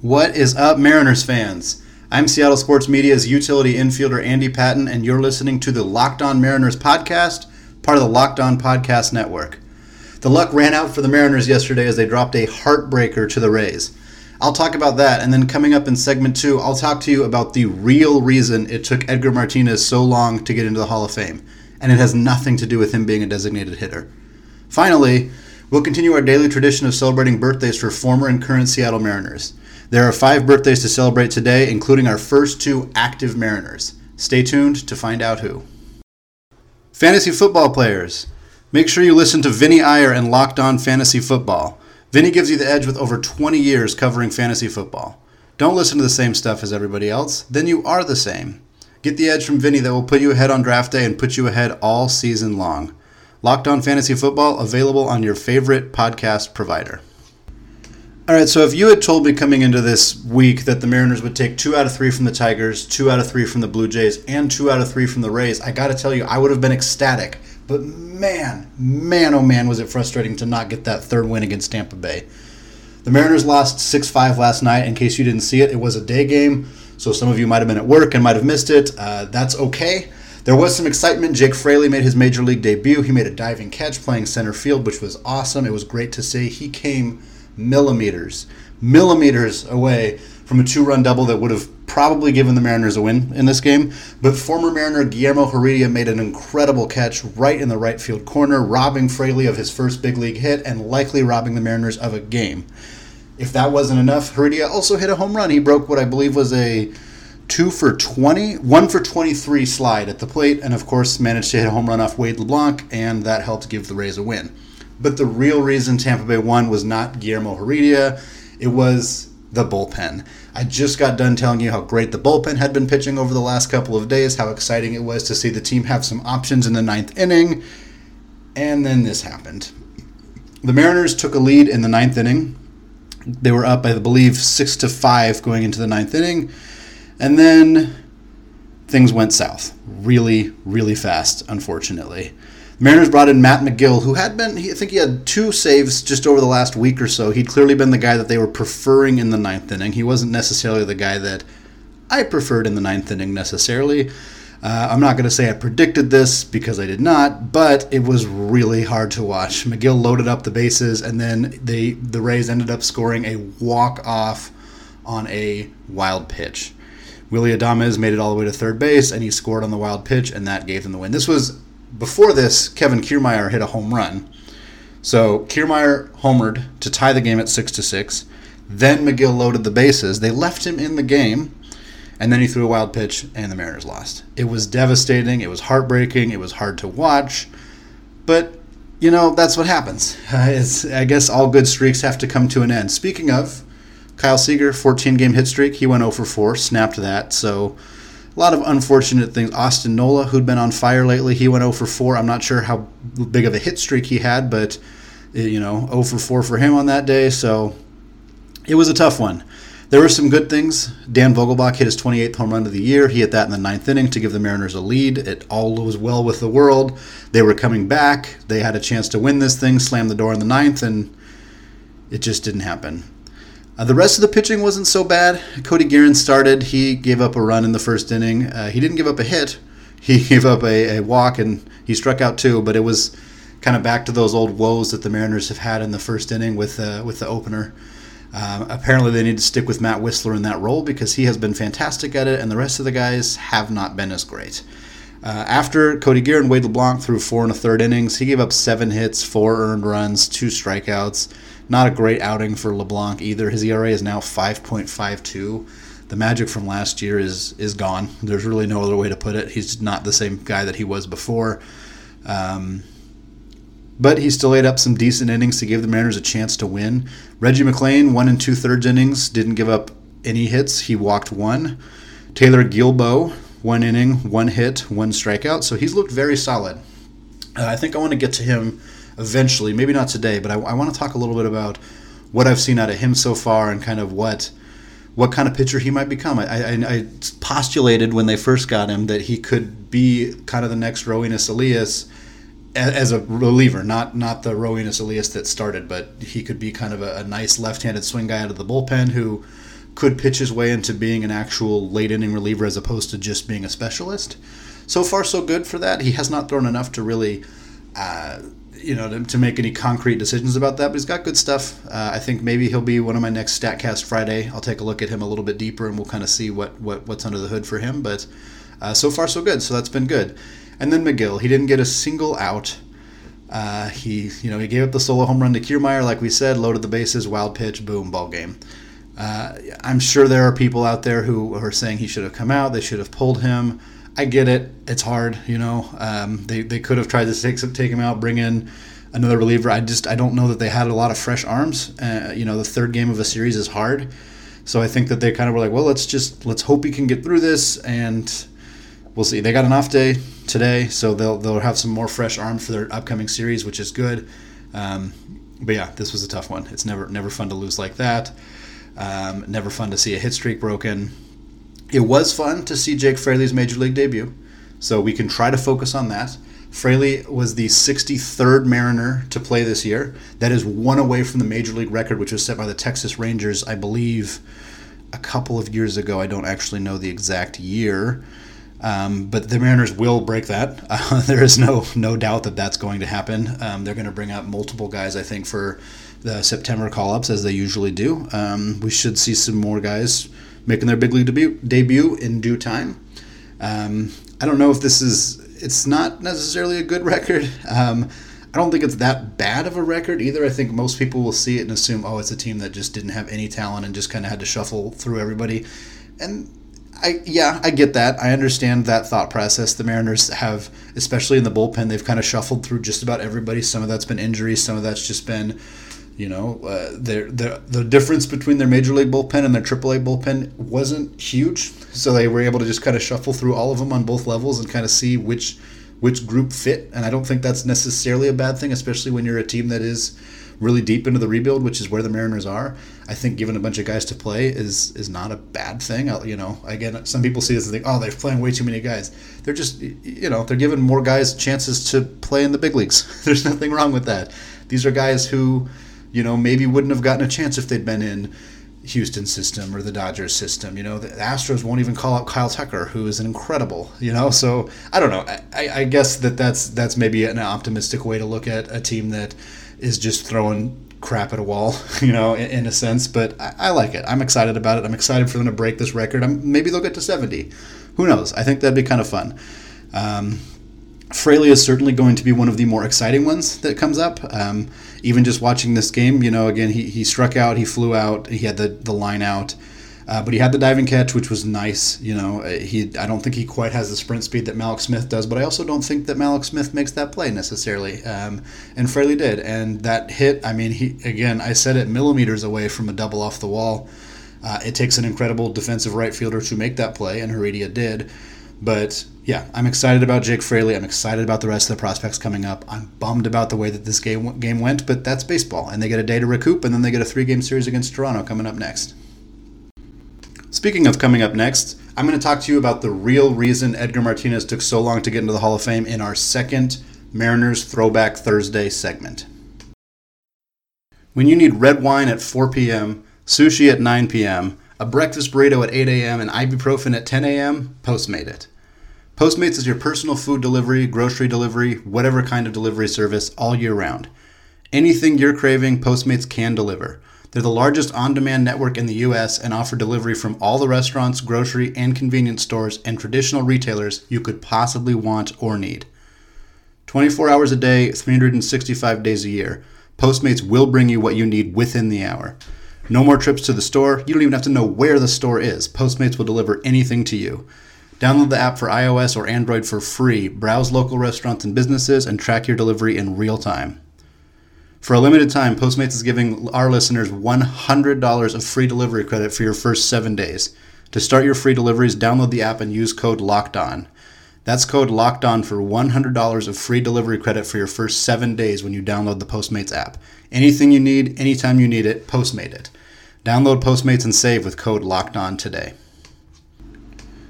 What is up, Mariners fans? I'm Seattle Sports Media's utility infielder Andy Patton, and you're listening to the Locked On Mariners podcast, part of the Locked On Podcast Network. The luck ran out for the Mariners yesterday as they dropped a heartbreaker to the Rays. I'll talk about that, and then coming up in segment two, I'll talk to you about the real reason it took Edgar Martinez so long to get into the Hall of Fame, and it has nothing to do with him being a designated hitter. Finally, we'll continue our daily tradition of celebrating birthdays for former and current Seattle Mariners. There are five birthdays to celebrate today, including our first two active Mariners. Stay tuned to find out who. Fantasy football players. Make sure you listen to Vinny Iyer and Locked On Fantasy Football. Vinny gives you the edge with over 20 years covering fantasy football. Don't listen to the same stuff as everybody else, then you are the same. Get the edge from Vinny that will put you ahead on draft day and put you ahead all season long. Locked On Fantasy Football available on your favorite podcast provider. All right, so if you had told me coming into this week that the Mariners would take two out of three from the Tigers, two out of three from the Blue Jays, and two out of three from the Rays, I got to tell you, I would have been ecstatic. But man, man, oh man, was it frustrating to not get that third win against Tampa Bay. The Mariners lost 6 5 last night. In case you didn't see it, it was a day game, so some of you might have been at work and might have missed it. Uh, that's okay. There was some excitement. Jake Fraley made his major league debut. He made a diving catch playing center field, which was awesome. It was great to see. He came millimeters, millimeters away from a two run double that would have probably given the Mariners a win in this game. But former Mariner Guillermo Heredia made an incredible catch right in the right field corner, robbing Fraley of his first big league hit and likely robbing the Mariners of a game. If that wasn't enough, Heredia also hit a home run. He broke what I believe was a two for 20, one for 23 slide at the plate, and of course managed to hit a home run off Wade LeBlanc, and that helped give the Rays a win. But the real reason Tampa Bay won was not Guillermo Heredia, it was the bullpen. I just got done telling you how great the bullpen had been pitching over the last couple of days, how exciting it was to see the team have some options in the ninth inning, and then this happened. The Mariners took a lead in the ninth inning. They were up, I believe, six to five going into the ninth inning, and then things went south really, really fast, unfortunately. Mariners brought in Matt Magill, who had been, I think he had two saves just over the last week or so. He'd clearly been the guy that they were preferring in the ninth inning. He wasn't necessarily the guy that I preferred in the ninth inning necessarily. Uh, I'm not going to say I predicted this because I did not, but it was really hard to watch. Magill loaded up the bases, and then they the Rays ended up scoring a walk off on a wild pitch. Willie Adames made it all the way to third base, and he scored on the wild pitch, and that gave them the win. This was before this, Kevin Kiermaier hit a home run. So Kiermaier homered to tie the game at six to six. Then Magill loaded the bases. They left him in the game, and then he threw a wild pitch, and the Mariners lost. It was devastating. It was heartbreaking. It was hard to watch, but you know that's what happens. Uh, I guess all good streaks have to come to an end. Speaking of, Kyle Seager, 14 game hit streak. He went 0 for 4, snapped that. So a lot of unfortunate things. Austin Nola, who'd been on fire lately, he went 0 for 4. I'm not sure how big of a hit streak he had, but eh, you know, 0 for 4 for him on that day. So it was a tough one. There were some good things. Dan Vogelbach hit his 28th home run of the year. He hit that in the ninth inning to give the Mariners a lead. It all was well with the world. They were coming back. They had a chance to win this thing, slam the door in the ninth, and it just didn't happen. Uh, the rest of the pitching wasn't so bad. Cory Gearrin started. He gave up a run in the first inning. Uh, he didn't give up a hit. He gave up a, a, walk and he struck out two, but it was kind of back to those old woes that the Mariners have had in the first inning with uh, with the opener. Um, apparently, they need to stick with Matt Wisler in that role because he has been fantastic at it, and the rest of the guys have not been as great. Uh, after Cory Gearrin, Wade LeBlanc threw four and a third innings. He gave up seven hits, four earned runs, two strikeouts. Not a great outing for LeBlanc either. His ERA is now 5.52. The magic from last year is is gone. There's really no other way to put it. He's not the same guy that he was before. Um, but he still ate up some decent innings to give the Mariners a chance to win. Reggie McClain, one and two thirds innings, didn't give up any hits. He walked one. Taylor Guilbeau, one inning, one hit, one strikeout. So he's looked very solid. Uh, I think I want to get to him eventually. Maybe not today, but I, I want to talk a little bit about what I've seen out of him so far and kind of what what kind of pitcher he might become. I, I, I, postulated when they first got him that he could be kind of the next Roenis Elias as a reliever, not not the Roenis Elias that started, but he could be kind of a, a nice left-handed swing guy out of the bullpen who could pitch his way into being an actual late inning reliever as opposed to just being a specialist. So far, so good for that. He has not thrown enough to really. Uh, you know, to, to, make any concrete decisions about that, but he's got good stuff. Uh, I think maybe he'll be one of my next Statcast Friday. I'll take a look at him a little bit deeper, and we'll kind of see what, what what's under the hood for him. But uh, so far, so good. So that's been good. And then Magill, he didn't get a single out. Uh, he, you know, he gave up the solo home run to Kiermaier, like we said, loaded the bases, wild pitch, boom, ball game. Uh, I'm sure there are people out there who are saying he should have come out. They should have pulled him. I get it. It's hard, you know. Um, they, they could have tried to take take him out, bring in another reliever. I just I don't know that they had a lot of fresh arms. Uh, you know, the third game of a series is hard, so I think that they kind of were like, well, let's just let's hope he can get through this, and we'll see. They got an off day today, so they'll they'll have some more fresh arms for their upcoming series, which is good. Um, but yeah, this was a tough one. It's never never fun to lose like that. Um, never fun to see a hit streak broken it was fun to see Jake Fraley's major league debut, so we can try to focus on that. Fraley was the 63rd Mariner to play this year. That is one away from the major league record, which was set by the Texas Rangers, I believe, a couple of years ago. I don't actually know the exact year, um, but the Mariners will break that. Uh, there is no no doubt that that's going to happen. Um, they're going to bring up multiple guys, I think, for the September call ups as they usually do. Um, we should see some more guys making their big league debut, debut in due time. Um, I don't know if this is. It's not necessarily a good record. Um, I don't think it's that bad of a record either. I think most people will see it and assume, oh, it's a team that just didn't have any talent and just kind of had to shuffle through everybody. And I yeah, I get that. I understand that thought process. The Mariners have, especially in the bullpen, they've kind of shuffled through just about everybody. Some of that's been injuries, some of that's just been you know, uh, the the difference between their major league bullpen and their AAA bullpen wasn't huge, so they were able to just kind of shuffle through all of them on both levels and kind of see which which group fit. And I don't think that's necessarily a bad thing, especially when you're a team that is really deep into the rebuild, which is where the Mariners are. I think giving a bunch of guys to play is is not a bad thing. I'll, you know, again, some people see this and think, oh, they're playing way too many guys. They're just, you know, they're giving more guys chances to play in the big leagues. There's nothing wrong with that. These are guys who you know, maybe wouldn't have gotten a chance if they'd been in Houston system or the Dodgers system. You know, the Astros won't even call out Kyle Tucker, who is an incredible. You know, so I don't know. I, I guess that that's that's maybe an optimistic way to look at a team that is just throwing crap at a wall. You know, in, in a sense. But I, I, like it. I'm excited about it. I'm excited for them to break this record. I'm, maybe they'll get to 70. Who knows? I think that'd be kind of fun. Um, Fraley is certainly going to be one of the more exciting ones that comes up. Um, even just watching this game, you know, again, he, he struck out, he flew out, he had the, the line out, uh, but he had the diving catch, which was nice. You know, uh, he I don't think he quite has the sprint speed that Mallex Smith does, but I also don't think that Mallex Smith makes that play necessarily. Um, and Fraley did, and that hit. I mean, he again, I said it millimeters away from a double off the wall. Uh, it takes an incredible defensive right fielder to make that play, and Heredia did. But yeah, I'm excited about Jake Fraley. I'm excited about the rest of the prospects coming up. I'm bummed about the way that this game game went, but that's baseball, and they get a day to recoup, and then they get a three game series against Toronto coming up next. Speaking of coming up next, I'm going to talk to you about the real reason Edgar Martinez took so long to get into the Hall of Fame in our second Mariners Throwback Thursday segment. When you need red wine at 4 p.m., sushi at 9 p.m., a breakfast burrito at 8 a.m., and ibuprofen at 10 a.m., Postmate it. Postmates is your personal food delivery, grocery delivery, whatever kind of delivery service all year round. Anything you're craving, Postmates can deliver. They're the largest on demand network in the US and offer delivery from all the restaurants, grocery, and convenience stores and traditional retailers you could possibly want or need. 24 hours a day, 365 days a year, Postmates will bring you what you need within the hour. No more trips to the store. You don't even have to know where the store is. Postmates will deliver anything to you. Download the app for iOS or Android for free. Browse local restaurants and businesses and track your delivery in real time. For a limited time, Postmates is giving our listeners $100 of free delivery credit for your first seven days. To start your free deliveries, download the app and use code LOCKEDON. That's code locked on for $100 of free delivery credit for your first seven days when you download the Postmates app. Anything you need, anytime you need it, Postmate it. Download Postmates and save with code locked on today.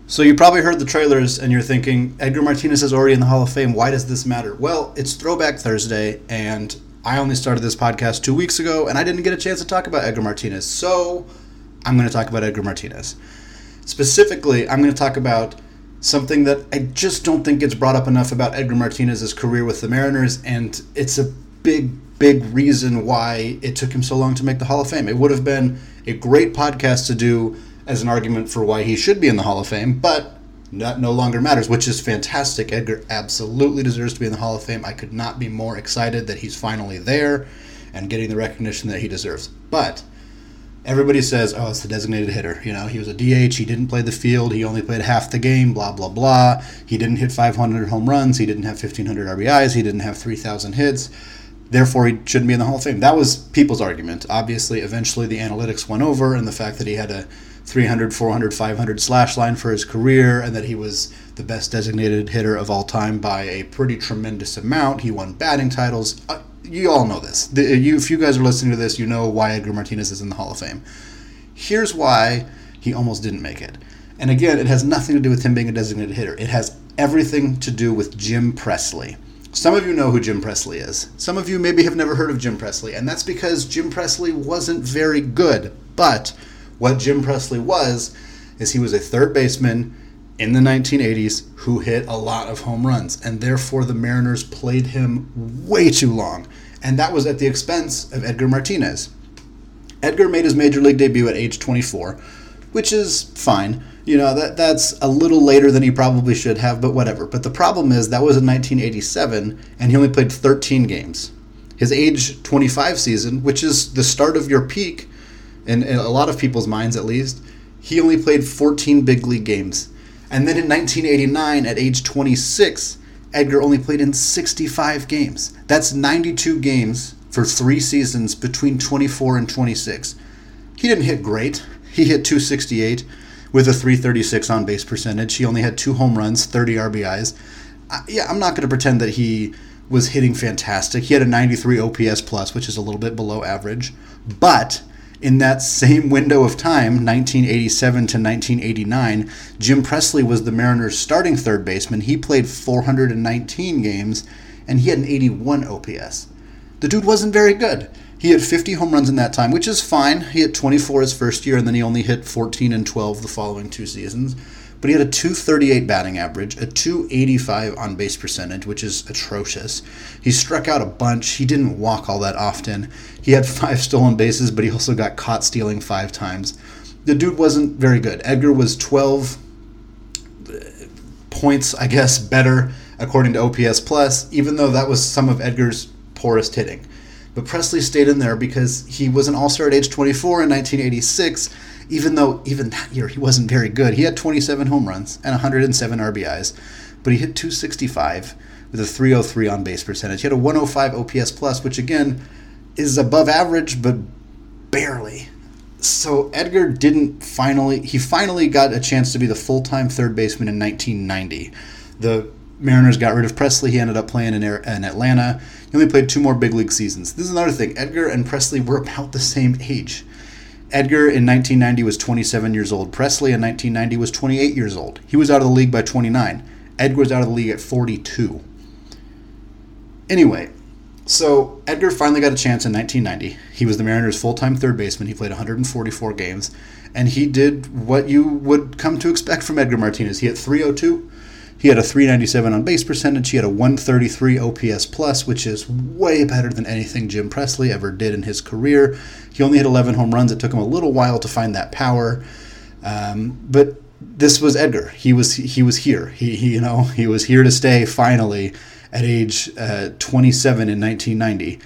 So you probably heard the trailers and you're thinking, Edgar Martinez is already in the Hall of Fame. Why does this matter? Well, it's Throwback Thursday, and I only started this podcast two weeks ago, and I didn't get a chance to talk about Edgar Martinez. So I'm going to talk about Edgar Martinez. Specifically, I'm going to talk about something that I just don't think gets brought up enough about Edgar Martinez's career with the Mariners, and it's a big, big reason why it took him so long to make the Hall of Fame. It would have been a great podcast to do as an argument for why he should be in the Hall of Fame, but that no longer matters, which is fantastic. Edgar absolutely deserves to be in the Hall of Fame. I could not be more excited that he's finally there and getting the recognition that he deserves. But everybody says, oh, it's the designated hitter. You know, he was a DH. He didn't play the field. He only played half the game, blah, blah, blah. He didn't hit 500 home runs. He didn't have 1,500 RBIs. He didn't have 3,000 hits. Therefore, he shouldn't be in the Hall of Fame. That was people's argument. Obviously, eventually the analytics went over, and the fact that he had a 300, 400, 500 slash line for his career, and that he was the best designated hitter of all time by a pretty tremendous amount. He won batting titles. Uh, you all know this. The, you, if you guys are listening to this, you know why Edgar Martinez is in the Hall of Fame. Here's why he almost didn't make it. And again, it has nothing to do with him being a designated hitter. It has everything to do with Jim Presley. Some of you know who Jim Presley is. Some of you maybe have never heard of Jim Presley, and that's because Jim Presley wasn't very good. But what Jim Presley was is he was a third baseman in the 1980s who hit a lot of home runs, and therefore the Mariners played him way too long. And that was at the expense of Edgar Martinez. Edgar made his major league debut at age 24, which is fine. You know, that that's a little later than he probably should have, but whatever. But the problem is that was in 1987 and he only played 13 games. His age 25 season, which is the start of your peak, in, in a lot of people's minds at least, he only played 14 big league games. And then in 1989, at age 26, Edgar only played in 65 games. That's 92 games for three seasons between 24 and 26. He didn't hit great. He hit 268 with a 336 on base percentage. He only had two home runs, 30 RBIs. Uh, yeah, I'm not going to pretend that he was hitting fantastic. He had a 93 OPS plus, which is a little bit below average. But in that same window of time, 1987 to 1989, Jim Presley was the Mariners' starting third baseman. He played 419 games and he had an 81 OPS. The dude wasn't very good. He had 50 home runs in that time, which is fine. He hit 24 his first year, and then he only hit 14 and 12 the following two seasons. But he had a 238 batting average, a 285 on base percentage, which is atrocious. He struck out a bunch. He didn't walk all that often. He had five stolen bases, but he also got caught stealing five times. The dude wasn't very good. Edgar was 12 uh, points, I guess, better according to OPS Plus, even though that was some of Edgar's poorest hitting. But Presley stayed in there because he was an All Star at age 24 in 1986, even though even that year he wasn't very good. He had 27 home runs and 107 RBIs, but he hit 265 with a 303 on base percentage. He had a 105 OPS plus, which again is above average, but barely. So Edgar didn't finally he finally got a chance to be the full-time third baseman in 1990. The Mariners got rid of Presley. He ended up playing in, in Atlanta. He only played two more big league seasons. This is another thing. Edgar and Presley were about the same age. Edgar in 1990 was 27 years old. Presley in 1990 was 28 years old. He was out of the league by 29. Edgar was out of the league at 42. Anyway, so Edgar finally got a chance in 1990. He was the Mariners' full-time third baseman. He played 144 games, and he did what you would come to expect from Edgar Martinez. He hit 302 he had a 397 on base percentage. He had a 133 OPS plus, which is way better than anything Jim Presley ever did in his career. He only hit 11 home runs. It took him a little while to find that power, um, but this was Edgar. He was he was here. He, he you know he was here to stay. Finally, at age uh, 27 in 1990.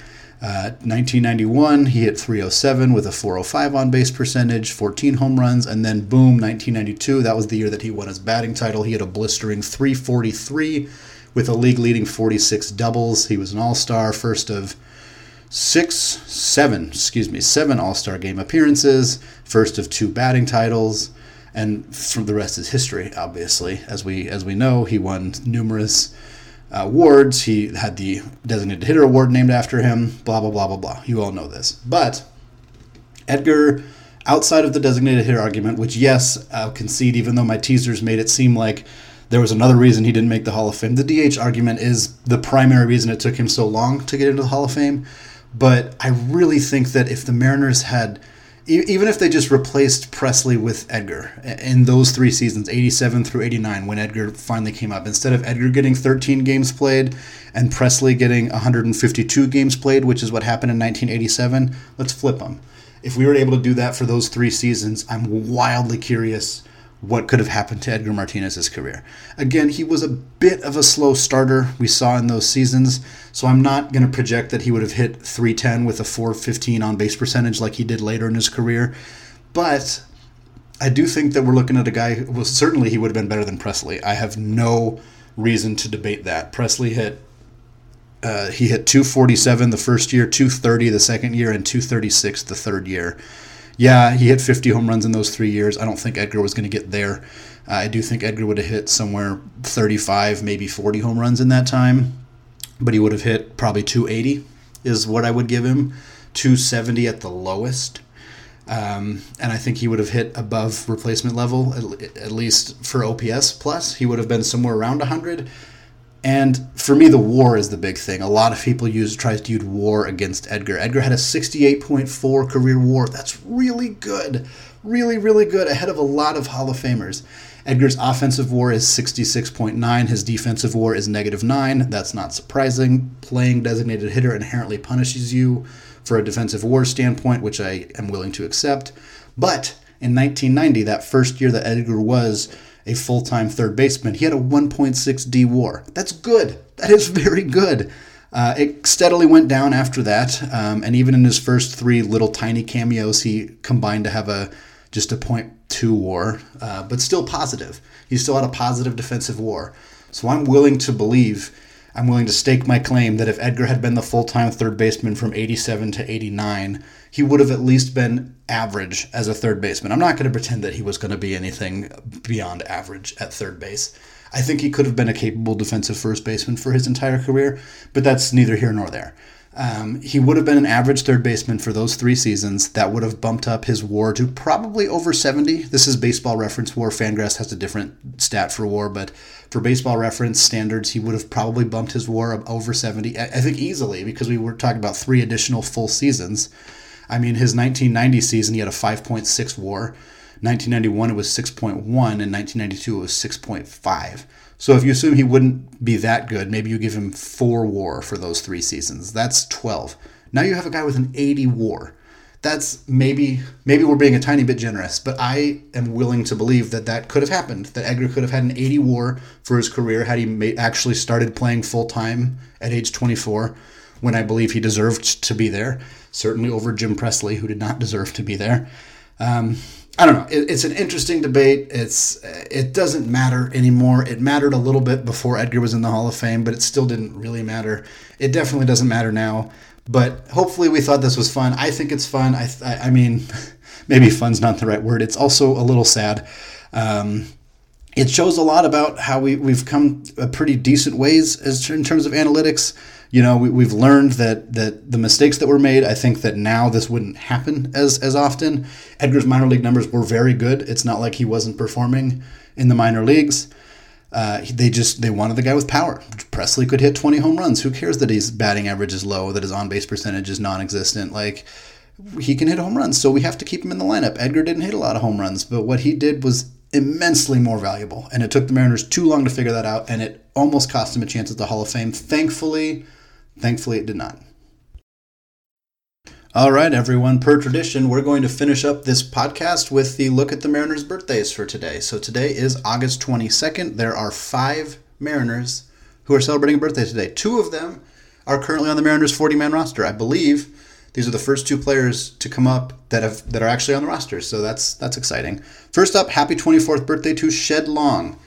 1991, uh, he hit 307 with a 405 on base percentage, 14 home runs, and then boom, 1992, that was the year that he won his batting title. He had a blistering 343 with a league leading 46 doubles. He was an all star, first of six, seven, excuse me, seven all star game appearances, first of two batting titles. And from the rest is history, obviously. As we as we know, he won numerous Uh, awards. He had the designated hitter award named after him. Blah blah blah blah blah. You all know this, but Edgar. Outside of the designated hitter argument, which yes, I'll concede, even though my teasers made it seem like there was another reason he didn't make the Hall of Fame. The DH argument is the primary reason it took him so long to get into the Hall of Fame. But I really think that if the Mariners had even if they just replaced Presley with Edgar in those three seasons, 87 through 89, when Edgar finally came up, instead of Edgar getting 13 games played and Presley getting 152 games played, which is what happened in 1987, let's flip them. If we were able to do that for those three seasons, I'm wildly curious what could have happened to Edgar Martinez's career. Again, he was a bit of a slow starter we saw in those seasons, so I'm not going to project that he would have hit 310 with a 415 on base percentage like he did later in his career. But I do think that we're looking at a guy who well, certainly he would have been better than Presley. I have no reason to debate that. Presley hit uh, he hit 247 the first year, 230 the second year, and 236 the third year yeah, he hit 50 home runs in those three years. I don't think Edgar was going to get there. Uh, I do think Edgar would have hit somewhere 35, maybe 40 home runs in that time, but he would have hit probably 280 is what I would give him, 270 at the lowest. Um, and I think he would have hit above replacement level, at, at least for OPS plus. He would have been somewhere around 100. And for me, the war is the big thing. A lot of people use tries to use war against Edgar. Edgar had a 68.4 career war. That's really good. Really, really good. Ahead of a lot of Hall of Famers. Edgar's offensive war is 66.9. His defensive war is negative 9. That's not surprising. Playing designated hitter inherently punishes you for a defensive war standpoint, which I am willing to accept. But in 1990, that first year that Edgar was a full time third baseman. He had a 1.6 D war. That's good. That is very good. Uh, it steadily went down after that, um, and even in his first three little tiny cameos, he combined to have a just a .2 WAR, uh, but still positive. He still had a positive defensive WAR. So I'm willing to believe, I'm willing to stake my claim that if Edgar had been the full time third baseman from 87 to 89, he would have at least been average as a third baseman. I'm not going to pretend that he was going to be anything beyond average at third base. I think he could have been a capable defensive first baseman for his entire career, but that's neither here nor there. Um, he would have been an average third baseman for those three seasons. That would have bumped up his WAR to probably over 70. This is baseball reference WAR. Fangraphs has a different stat for WAR, but for baseball reference standards, he would have probably bumped his WAR up over 70. I think easily because we were talking about three additional full seasons. I mean, his 1990 season, he had a 5.6 WAR. 1991 it was 6.1, and 1992 it was 6.5. So if you assume he wouldn't be that good, maybe you give him four WAR for those three seasons. That's 12. Now you have a guy with an 80 WAR. That's maybe maybe we're being a tiny bit generous, but I am willing to believe that that could have happened. That Edgar could have had an 80 WAR for his career had he actually started playing full time at age 24, when I believe he deserved to be there. Certainly over Jim Presley, who did not deserve to be there. Um, I don't know. It, it's an interesting debate. It's it doesn't matter anymore. It mattered a little bit before Edgar was in the Hall of Fame, but it still didn't really matter. It definitely doesn't matter now. But hopefully, we thought this was fun. I think it's fun. I I, I mean, maybe fun's not the right word. It's also a little sad. Um, it shows a lot about how we, we've come a pretty decent ways as in terms of analytics you know, we, have learned that that the mistakes that were made. I think that now this wouldn't happen as as often. Edgar's minor league numbers were very good. It's not like he wasn't performing in the minor leagues. Uh, they just they wanted the guy with power. Presley could hit 20 home runs. Who cares that his batting average is low, that his on base percentage is non-existent? Like he can hit home runs, so we have to keep him in the lineup. Edgar didn't hit a lot of home runs, but what he did was immensely more valuable, and it took the Mariners too long to figure that out, and it almost cost him a chance at the Hall of Fame. Thankfully, Thankfully, it did not. All right, everyone. Per tradition, we're going to finish up this podcast with the look at the Mariners' birthdays for today. So today is August 22nd. There are five Mariners who are celebrating a birthday today. Two of them are currently on the Mariners' 40-man roster. I believe these are the first two players to come up that have that are actually on the roster. So that's that's exciting. First up, happy 24th birthday to Shed Long.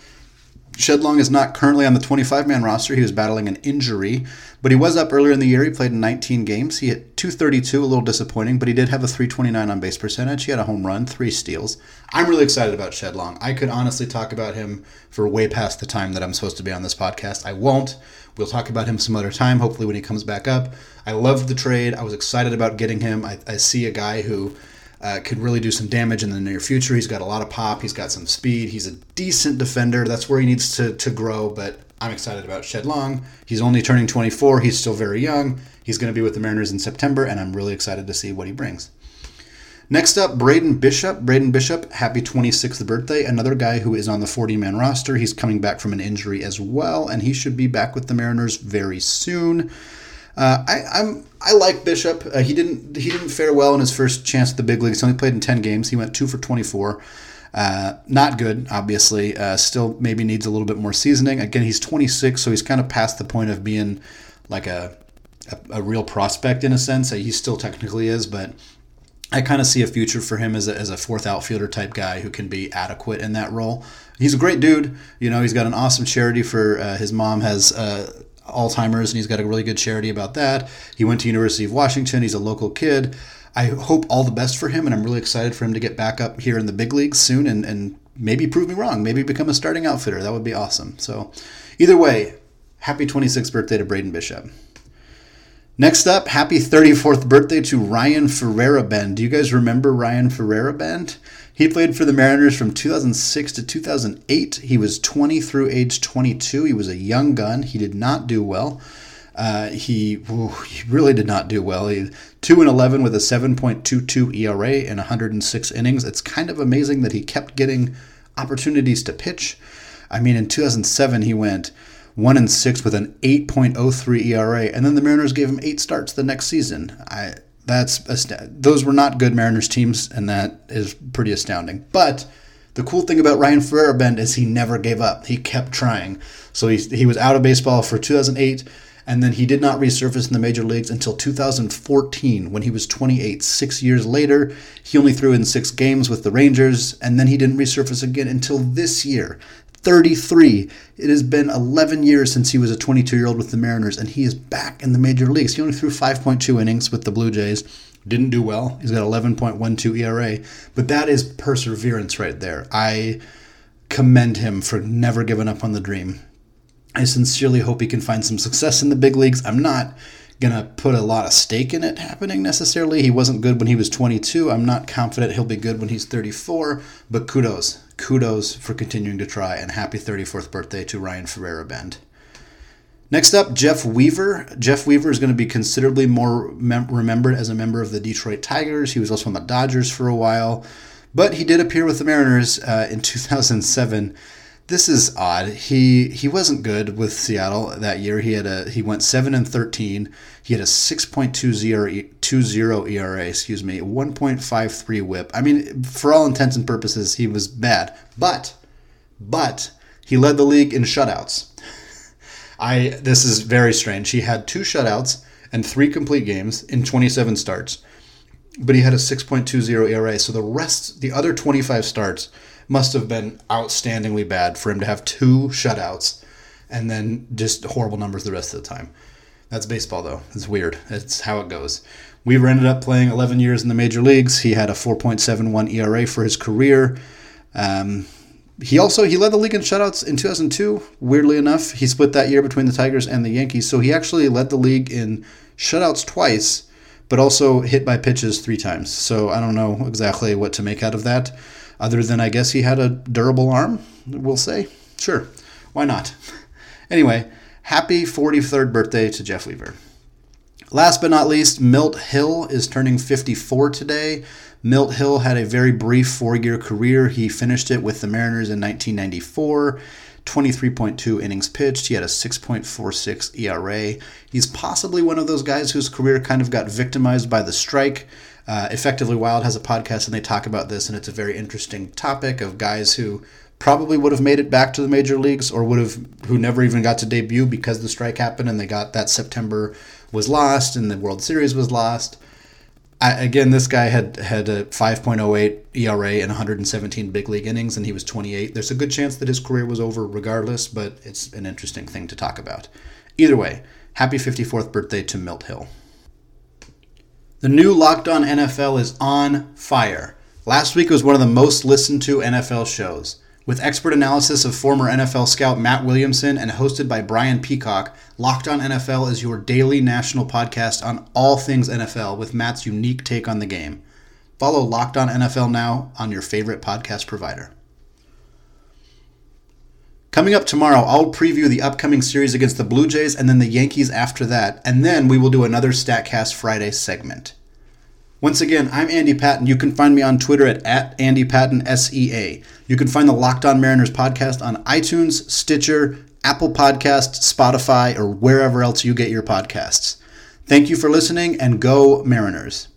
Shed Long is not currently on the 25 man roster. He was battling an injury, but he was up earlier in the year. He played in 19 games. He hit 232, a little disappointing, but he did have a 329 on base percentage. He had a home run, three steals. I'm really excited about Shed Long. I could honestly talk about him for way past the time that I'm supposed to be on this podcast. I won't. We'll talk about him some other time, hopefully when he comes back up. I loved the trade. I was excited about getting him. I, I see a guy who uh, could really do some damage in the near future. He's got a lot of pop. He's got some speed. He's a decent defender. That's where he needs to, to grow, but I'm excited about Shed Long. He's only turning 24. He's still very young. He's going to be with the Mariners in September, and I'm really excited to see what he brings. Next up, Braden Bishop. Braden Bishop, happy 26th birthday. Another guy who is on the 40 man roster. He's coming back from an injury as well, and he should be back with the Mariners very soon. Uh, I, I'm I like Bishop. Uh, he didn't he didn't fare well in his first chance at the big leagues. He only played in 10 games. He went two for 24. Uh, not good, obviously. Uh, still maybe needs a little bit more seasoning. Again, he's 26, so he's kind of past the point of being like a a, a real prospect in a sense. He still technically is, but I kind of see a future for him as a, as a fourth outfielder type guy who can be adequate in that role. He's a great dude. You know, he's got an awesome charity for uh, his mom has uh, Alzheimer's, and he's got a really good charity about that. He went to University of Washington. He's a local kid. I hope all the best for him, and I'm really excited for him to get back up here in the big leagues soon and, and maybe prove me wrong. Maybe become a starting outfitter. That would be awesome. So, either way, happy 26th birthday to Braden Bishop. Next up, happy 34th birthday to Ryan Feierabend. Do you guys remember Ryan Feierabend? He played for the Mariners from 2006 to 2008. He was 20 through age 22. He was a young gun. He did not do well. Uh, he, he really did not do well. He, 2 and 11 with a 7.22 ERA in 106 innings. It's kind of amazing that he kept getting opportunities to pitch. I mean, in 2007, he went one and six with an 8.03 ERA, and then the Mariners gave him eight starts the next season. I that's those were not good Mariners teams, and that is pretty astounding. But the cool thing about Ryan Feierabend is he never gave up. He kept trying. So he, he was out of baseball for 2008, and then he did not resurface in the major leagues until 2014 when he was 28. Six years later, he only threw in six games with the Rangers, and then he didn't resurface again until this year. 33. It has been 11 years since he was a 22 year old with the Mariners, and he is back in the major leagues. He only threw 5.2 innings with the Blue Jays. Didn't do well. He's got 11.12 ERA, but that is perseverance right there. I commend him for never giving up on the dream. I sincerely hope he can find some success in the big leagues. I'm not going to put a lot of stake in it happening necessarily. He wasn't good when he was 22. I'm not confident he'll be good when he's 34, but kudos kudos for continuing to try, and happy 34th birthday to Ryan Feierabend. Next up, Jeff Weaver. Jeff Weaver is going to be considerably more mem- remembered as a member of the Detroit Tigers. He was also on the Dodgers for a while, but he did appear with the Mariners uh, in 2007 this is odd. He he wasn't good with Seattle that year. He had a he went seven and thirteen. He had a six point two zero two zero ERA. Excuse me, one point five three WHIP. I mean, for all intents and purposes, he was bad. But but he led the league in shutouts. I this is very strange. He had two shutouts and three complete games in twenty seven starts, but he had a six point two zero ERA. So the rest, the other twenty five starts must have been outstandingly bad for him to have two shutouts and then just horrible numbers the rest of the time. That's baseball, though. It's weird. It's how it goes. Weaver ended up playing 11 years in the major leagues. He had a 4.71 ERA for his career. Um, he also he led the league in shutouts in 2002. Weirdly enough, he split that year between the Tigers and the Yankees. So he actually led the league in shutouts twice, but also hit by pitches three times. So I don't know exactly what to make out of that other than I guess he had a durable arm, we'll say. Sure, why not? Anyway, happy 43rd birthday to Jeff Weaver. Last but not least, Milt Hill is turning 54 today. Milt Hill had a very brief four year career. He finished it with the Mariners in 1994. 23.2 innings pitched. He had a 6.46 ERA. He's possibly one of those guys whose career kind of got victimized by the strike. Uh, Effectively Wild has a podcast and they talk about this, and it's a very interesting topic of guys who probably would have made it back to the major leagues or would have who never even got to debut because the strike happened and they got that September was lost and the World Series was lost. I, again, this guy had had a 5.08 ERA in 117 big league innings, and he was 28. There's a good chance that his career was over regardless, but it's an interesting thing to talk about. Either way, happy 54th birthday to Milt Hill. The new Locked On NFL is on fire. Last week was one of the most listened to NFL shows. With expert analysis of former NFL scout Matt Williamson and hosted by Brian Peacock, Locked On NFL is your daily national podcast on all things NFL with Matt's unique take on the game. Follow Locked On NFL now on your favorite podcast provider. Coming up tomorrow, I'll preview the upcoming series against the Blue Jays and then the Yankees after that, and then we will do another StatCast Friday segment. Once again, I'm Andy Patton. You can find me on Twitter at, at Andy Patton SEA. You can find the Locked On Mariners podcast on iTunes, Stitcher, Apple Podcasts, Spotify, or wherever else you get your podcasts. Thank you for listening and go Mariners.